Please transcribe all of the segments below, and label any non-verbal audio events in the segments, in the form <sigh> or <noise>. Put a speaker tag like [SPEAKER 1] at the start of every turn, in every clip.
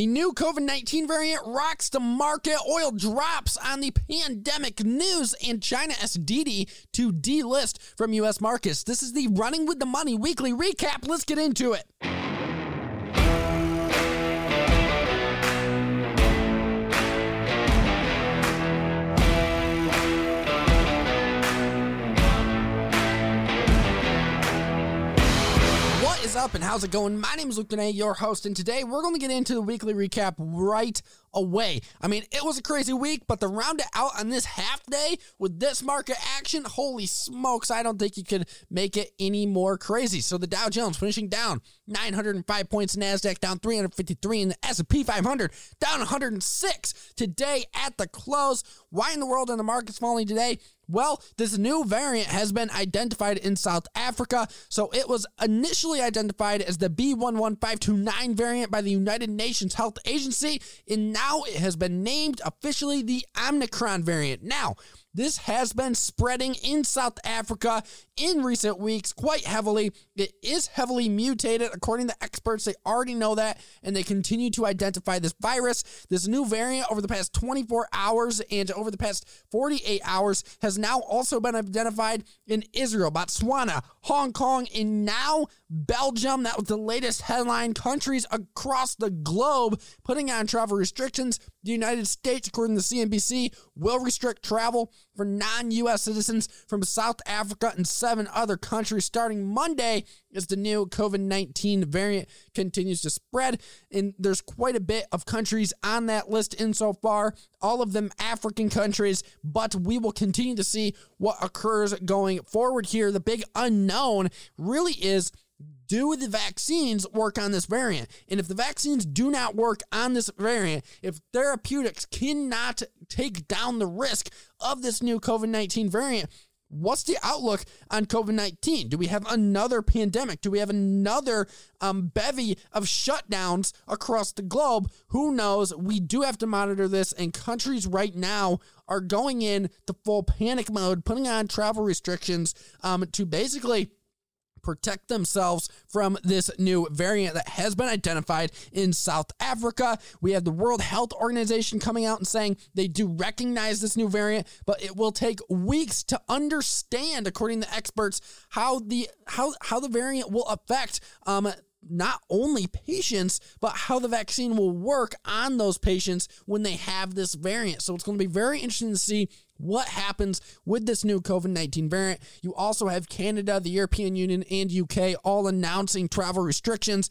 [SPEAKER 1] A new COVID 19 variant rocks the market. Oil drops on the pandemic news, and China SDD to delist from U.S. markets. This is the Running with the Money weekly recap. Let's get into it. Up and how's it going? My name is Luke Dene, your host, and today we're going to get into the weekly recap right away. I mean, it was a crazy week, but to round it out on this half day with this market action, holy smokes, I don't think you could make it any more crazy. So the Dow Jones finishing down 905 points, NASDAQ down 353, and the S&P 500 down 106 today at the close. Why in the world are the markets falling today? Well, this new variant has been identified in South Africa. So it was initially identified as the B11529 variant by the United Nations Health Agency, and now it has been named officially the Omicron variant. Now, this has been spreading in South Africa in recent weeks quite heavily. It is heavily mutated, according to experts. They already know that, and they continue to identify this virus. This new variant over the past 24 hours and over the past 48 hours has now also been identified in Israel, Botswana, Hong Kong, and now Belgium. That was the latest headline. Countries across the globe putting on travel restrictions. The United States, according to CNBC, will restrict travel for non US citizens from South Africa and seven other countries starting Monday as the new COVID 19 variant continues to spread. And there's quite a bit of countries on that list insofar, all of them African countries, but we will continue to see what occurs going forward here. The big unknown really is do the vaccines work on this variant? And if the vaccines do not work on this variant, if therapeutics cannot take down the risk of this new COVID 19 variant, what's the outlook on COVID 19? Do we have another pandemic? Do we have another um, bevy of shutdowns across the globe? Who knows? We do have to monitor this, and countries right now are going in to full panic mode, putting on travel restrictions um, to basically protect themselves from this new variant that has been identified in South Africa. We have the World Health Organization coming out and saying they do recognize this new variant, but it will take weeks to understand, according to experts, how the how how the variant will affect um, not only patients, but how the vaccine will work on those patients when they have this variant. So it's going to be very interesting to see what happens with this new COVID 19 variant. You also have Canada, the European Union, and UK all announcing travel restrictions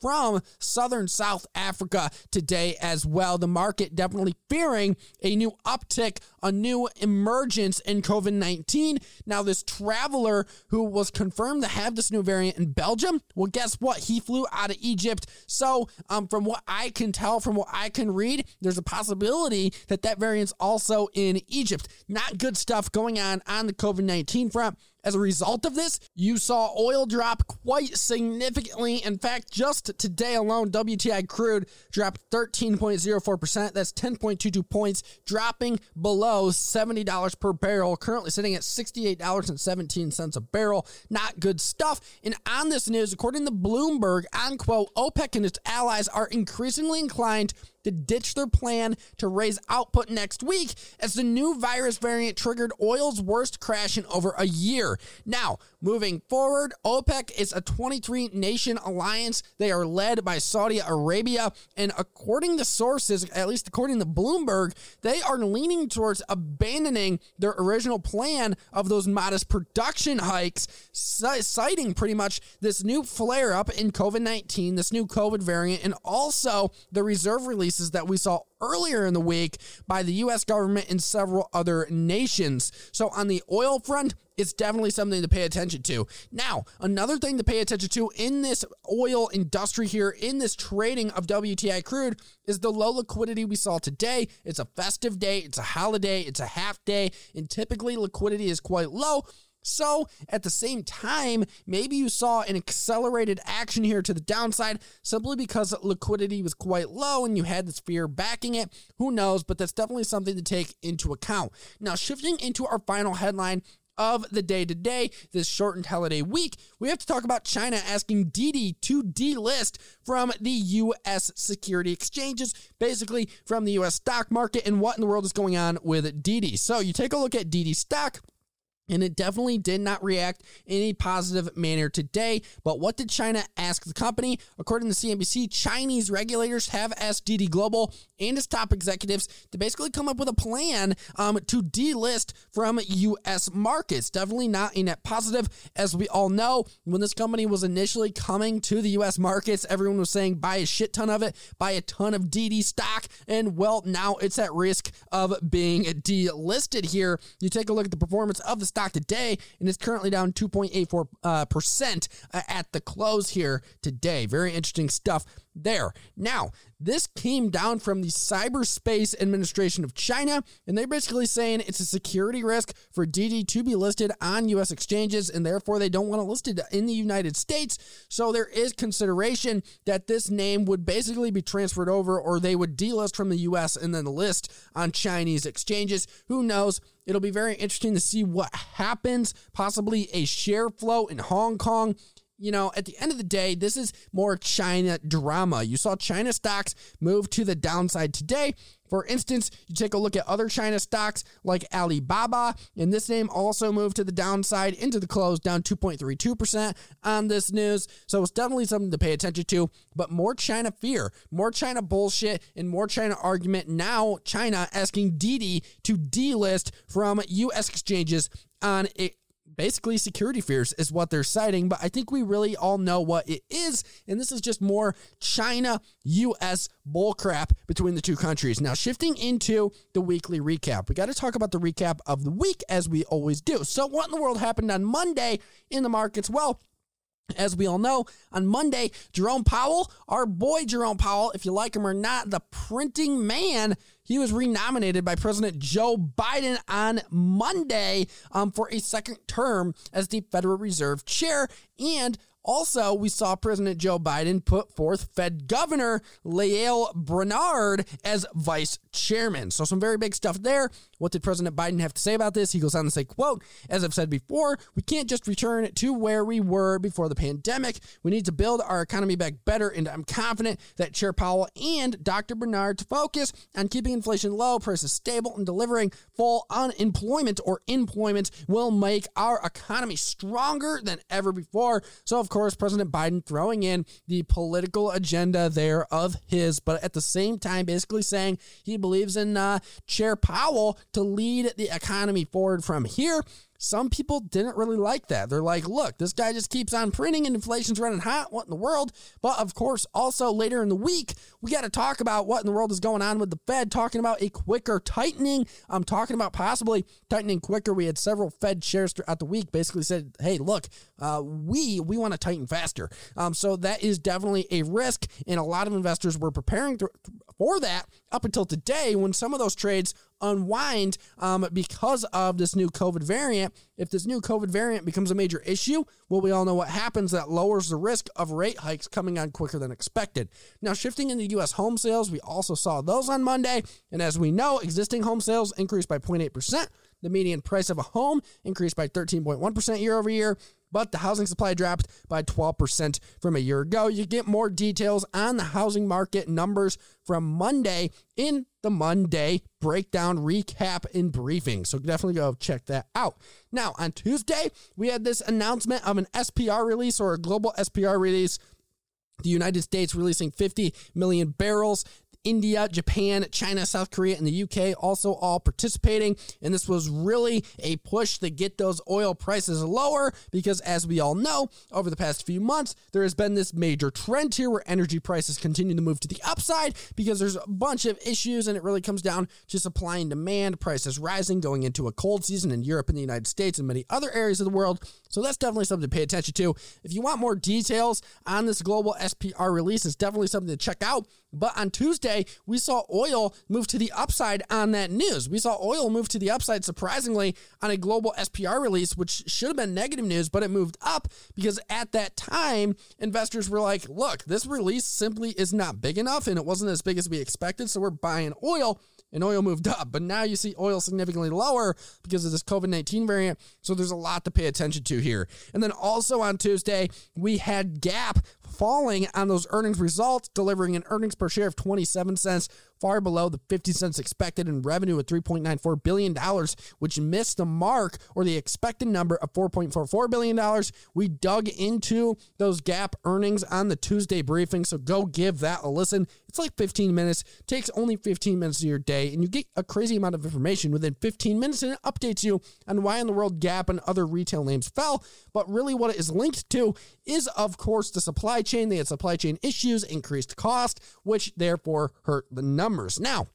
[SPEAKER 1] from southern South Africa today as well. The market definitely fearing a new uptick, a new emergence in COVID 19. Now, this traveler who was confirmed to have this new variant in Belgium, well, guess what? He flew out of Egypt. So, um, from what I can tell, from what I can read, there's a possibility that that variant's also in Egypt. Not good stuff going on on the COVID 19 front. As a result of this, you saw oil drop quite significantly. In fact, just today alone, WTI crude dropped 13.04%. That's 10.22 points, dropping below $70 per barrel, currently sitting at $68.17 a barrel. Not good stuff. And on this news, according to Bloomberg, unquote, OPEC and its allies are increasingly inclined to ditch their plan to raise output next week as the new virus variant triggered oil's worst crash in over a year. Now, moving forward, OPEC is a 23 nation alliance. They are led by Saudi Arabia. And according to sources, at least according to Bloomberg, they are leaning towards abandoning their original plan of those modest production hikes, citing pretty much this new flare up in COVID 19, this new COVID variant, and also the reserve release releases that we saw earlier in the week by the US government and several other nations. So, on the oil front, it's definitely something to pay attention to. Now, another thing to pay attention to in this oil industry here, in this trading of WTI crude, is the low liquidity we saw today. It's a festive day, it's a holiday, it's a half day, and typically liquidity is quite low. So, at the same time, maybe you saw an accelerated action here to the downside simply because liquidity was quite low and you had this fear backing it. Who knows? But that's definitely something to take into account. Now, shifting into our final headline of the day today, this shortened holiday week, we have to talk about China asking Didi to delist from the U.S. security exchanges, basically from the U.S. stock market, and what in the world is going on with Didi. So you take a look at Didi stock and it definitely did not react in a positive manner today. But what did China ask the company? According to CNBC, Chinese regulators have asked Didi Global and its top executives to basically come up with a plan um, to delist from U.S. markets. Definitely not a net positive. As we all know, when this company was initially coming to the U.S. markets, everyone was saying buy a shit ton of it, buy a ton of Didi stock. And well, now it's at risk of being delisted here. You take a look at the performance of the stock stock today, and it's currently down 2.84 uh, percent uh, at the close here today. Very interesting stuff there. Now, this came down from the Cyberspace Administration of China, and they're basically saying it's a security risk for Didi to be listed on U.S. exchanges, and therefore they don't want it in the United States. So there is consideration that this name would basically be transferred over, or they would delist from the U.S. and then list on Chinese exchanges. Who knows? It'll be very interesting to see what happens. Possibly a share flow in Hong Kong you know, at the end of the day, this is more China drama. You saw China stocks move to the downside today. For instance, you take a look at other China stocks like Alibaba, and this name also moved to the downside into the close, down 2.32% on this news. So it's definitely something to pay attention to. But more China fear, more China bullshit, and more China argument. Now, China asking Didi to delist from U.S. exchanges on basically security fears is what they're citing, but I think we really all know what it is. And this is just more China US bullcrap between the two countries. Now, shifting into the weekly recap, we got to talk about the recap of the week as we always do. So, what in the world happened on Monday in the markets? Well, as we all know, on Monday, Jerome Powell, our boy Jerome Powell, if you like him or not, the printing man, he was renominated by President Joe Biden on Monday um, for a second term as the Federal Reserve chair. And also, we saw President Joe Biden put forth Fed Governor Lael Brainard as vice chairman. So some very big stuff there. What did President Biden have to say about this? He goes on to say, quote, as I've said before, we can't just return to where we were before the pandemic. We need to build our economy back better. And I'm confident that Chair Powell and Dr. Brainard to focus on keeping inflation low, prices stable, and delivering full unemployment or employment will make our economy stronger than ever before. So, of course, President Biden throwing in the political agenda there of his, but at the same time, basically saying he believes in uh, Chair Powell to lead the economy forward from here. Some people didn't really like that. They're like, look, this guy just keeps on printing and inflation's running hot. What in the world? But of course, also later in the week, we got to talk about what in the world is going on with the Fed, talking about a quicker tightening. I'm talking about possibly tightening quicker. We had several Fed shares throughout the week basically said, hey, look, uh, we we want to tighten faster. Um, so that is definitely a risk. And a lot of investors were preparing th- for that up until today when some of those trades unwind um, because of this new COVID variant. If this new COVID variant becomes a major issue, well, we all know what happens. That lowers the risk of rate hikes coming on quicker than expected. Now, shifting into U.S. home sales, we also saw those on Monday. And as we know, existing home sales increased by 0.8%. The median price of a home increased by 13.1% year over year but the housing supply dropped by 12% from a year ago. You get more details on the housing market numbers from Monday in the Monday breakdown, recap, and briefing. So definitely go check that out. Now, on Tuesday, we had this announcement of an SPR release or a global SPR release the United States releasing 50 million barrels. India, Japan, China, South Korea, and the UK also all participating. And this was really a push to get those oil prices lower because, as we all know, over the past few months, there has been this major trend here where energy prices continue to move to the upside because there's a bunch of issues and it really comes down to supply and demand, prices rising going into a cold season in Europe and the United States and many other areas of the world. So that's definitely something to pay attention to. If you want more details on this global SPR release, it's definitely something to check out But on Tuesday, we saw oil move to the upside on that news. We saw oil move to the upside surprisingly on a global SPR release, which should have been negative news, but it moved up because at that time, investors were like, look, this release simply is not big enough and it wasn't as big as we expected. So we're buying oil and oil moved up. But now you see oil significantly lower because of this COVID 19 variant. So there's a lot to pay attention to here. And then also on Tuesday, we had Gap falling on those earnings results, delivering an earnings per share of 27 cents far below the 50 cents expected in revenue at $3.94 billion, which missed the mark or the expected number of $4.44 billion. We dug into those gap earnings on the Tuesday briefing, so go give that a listen. It's like 15 minutes, takes only 15 minutes of your day, and you get a crazy amount of information within 15 minutes, and it updates you on why in the world Gap and other retail names fell. But really, what it is linked to is, of course, the supply chain. They had supply chain issues, increased cost, which therefore hurt the number numbers. Now,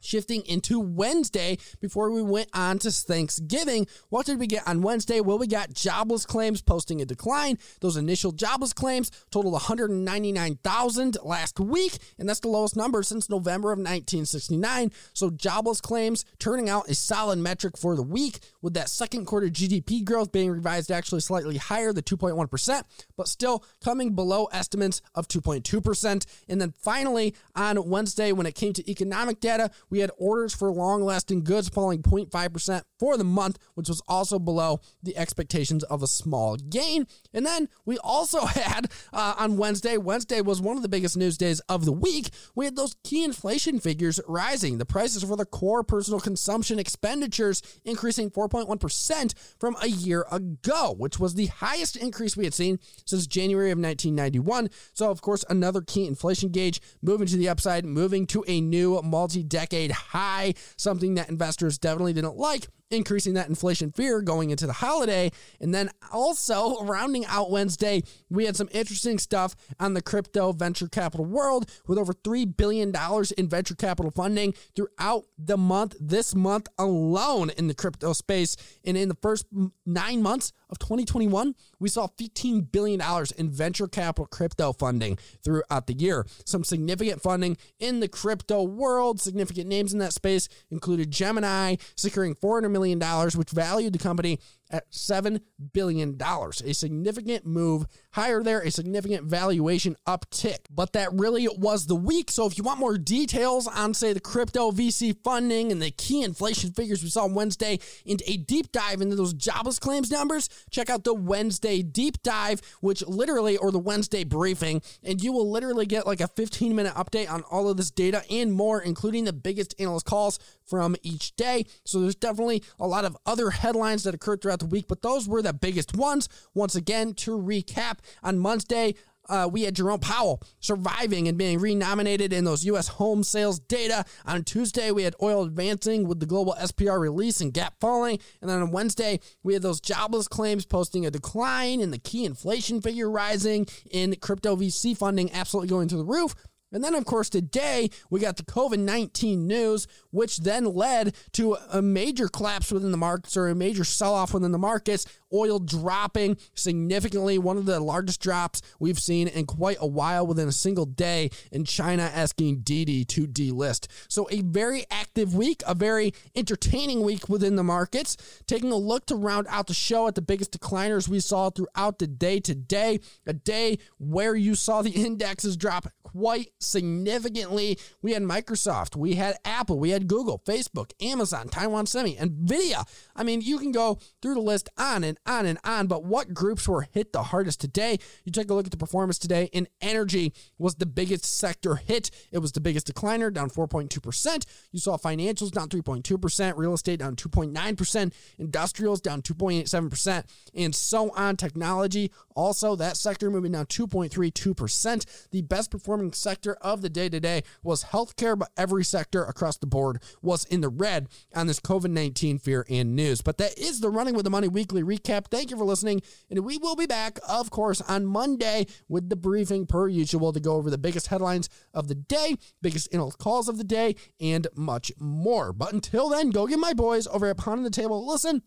[SPEAKER 1] Shifting into Wednesday before we went on to Thanksgiving. What did we get on Wednesday? Well, we got jobless claims posting a decline. Those initial jobless claims totaled 199,000 last week, and that's the lowest number since November of 1969. So, jobless claims turning out a solid metric for the week, with that second quarter GDP growth being revised actually slightly higher, the 2.1%, but still coming below estimates of 2.2%. And then finally, on Wednesday, when it came to economic data, we had orders for long lasting goods falling 0.5% for the month, which was also below the expectations of a small gain. And then we also <laughs> had uh, on Wednesday, Wednesday was one of the biggest news days of the week. We had those key inflation figures rising. The prices for the core personal consumption expenditures increasing 4.1% from a year ago, which was the highest increase we had seen since January of 1991. So, of course, another key inflation gauge moving to the upside, moving to a new multi decade high, something that investors definitely didn't like increasing that inflation fear going into the holiday. And then also rounding out Wednesday, we had some interesting stuff on the crypto venture capital world with over $3 billion in venture capital funding throughout the month, this month alone in the crypto space. And in the first nine months of 2021, we saw $15 billion in venture capital crypto funding throughout the year. Some significant funding in the crypto world, significant names in that space included Gemini securing 400 million million, which valued the company at $7 billion. A significant move higher there, a significant valuation uptick. But that really was the week. So if you want more details on, say, the crypto VC funding and the key inflation figures we saw on Wednesday, and a deep dive into those jobless claims numbers, check out the Wednesday deep dive, which literally, or the Wednesday briefing, and you will literally get like a 15 minute update on all of this data and more, including the biggest analyst calls from each day. So there's definitely a lot of other headlines that occurred throughout the week, but those were the biggest ones. Once again, to recap, on Monday, uh, we had Jerome Powell surviving and being renominated in those U.S. home sales data. On Tuesday, we had oil advancing with the global SPR release and gap falling. And then on Wednesday, we had those jobless claims posting a decline and the key inflation figure rising in crypto VC funding absolutely going through the roof. And then, of course, today we got the COVID 19 news, which then led to a major collapse within the markets or a major sell off within the markets. Oil dropping significantly, one of the largest drops we've seen in quite a while within a single day, and China asking Didi to delist. So, a very active week, a very entertaining week within the markets. Taking a look to round out the show at the biggest decliners we saw throughout the day today, a day where you saw the <laughs> indexes drop quite significantly. We had Microsoft, we had Apple, we had Google, Facebook, Amazon, Taiwan Semi, Nvidia. I mean, you can go through the list on and on and on, but what groups were hit the hardest today? You take a look at the performance today, and energy was the biggest sector hit. It was the biggest decliner, down 4.2%. You saw financials down 3.2%, real estate down 2.9%, industrials down 2.87%, and so on. Technology, also that sector moving down 2.32%. The best performing sector of the day today was healthcare, but every sector across the board was in the red on this COVID 19 fear and news. But that is the Running with the Money weekly recap. Thank you for listening. And we will be back, of course, on Monday with the briefing per usual to go over the biggest headlines of the day, biggest analyst calls of the day, and much more. But until then, go get my boys over at Pounding the Table. Listen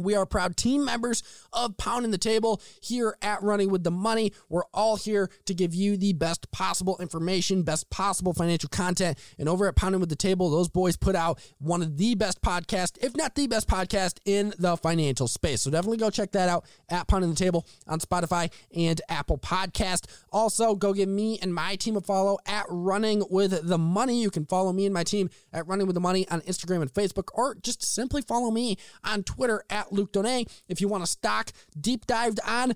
[SPEAKER 1] We are proud team members of Pounding the Table here at Running with the Money. We're all here to give you the best possible information, best possible financial content. And over at Pounding with the Table, those boys put out one of the best podcasts, if not the best podcast in the financial space. So definitely go check that out at Pounding the Table on Spotify and Apple Podcast. Also, go give me and my team a follow at Running with the Money. You can follow me and my team at Running with the Money on Instagram and Facebook, or just simply follow me on Twitter at Luke Donay. If you want a stock deep dived on,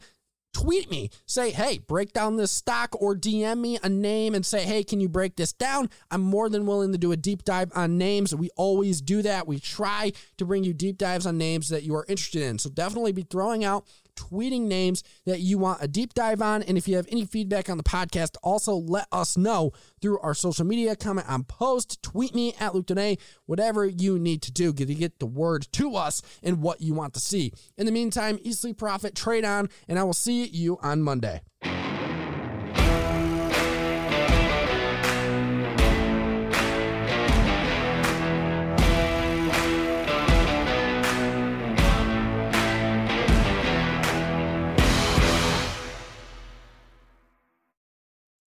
[SPEAKER 1] tweet me. Say, hey, break down this stock or DM me a name and say, hey, can you break this down? I'm more than willing to do a deep dive on names. We always do that. We try to bring you deep dives on names that you are interested in. So definitely be throwing out tweeting names that you want a deep dive on. And if you have any feedback on the podcast, also let us know through our social media, comment on post, tweet me at Luke Donay, whatever you need to do to get the word to us and what you want to see. In the meantime, sleep, profit, trade on, and I will see you on Monday.